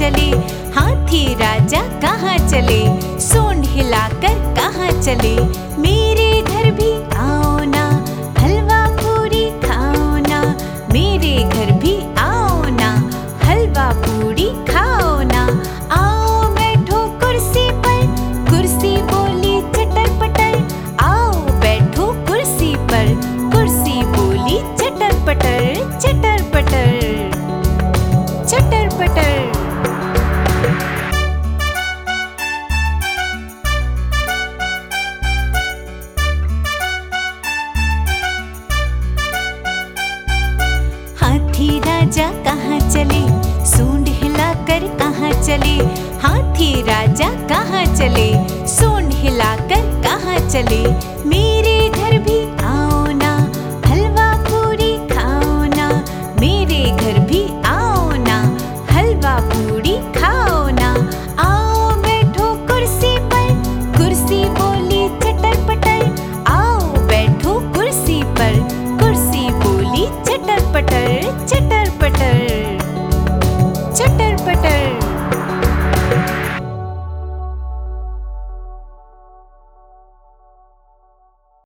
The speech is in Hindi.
चले? हाथी राजा, कहाँ चले? सोंड हिलाकर कहाँ चले? मेरे घर भी आओ ना, हलवा पूरी खाओ ना। मेरे घर भी आओ ना, हलवा पूरी राजा कहाँ चले? सूंड हिलाकर कहाँ चले? हाथी राजा कहाँ चले? सूंड हिलाकर कहाँ चले? मेरे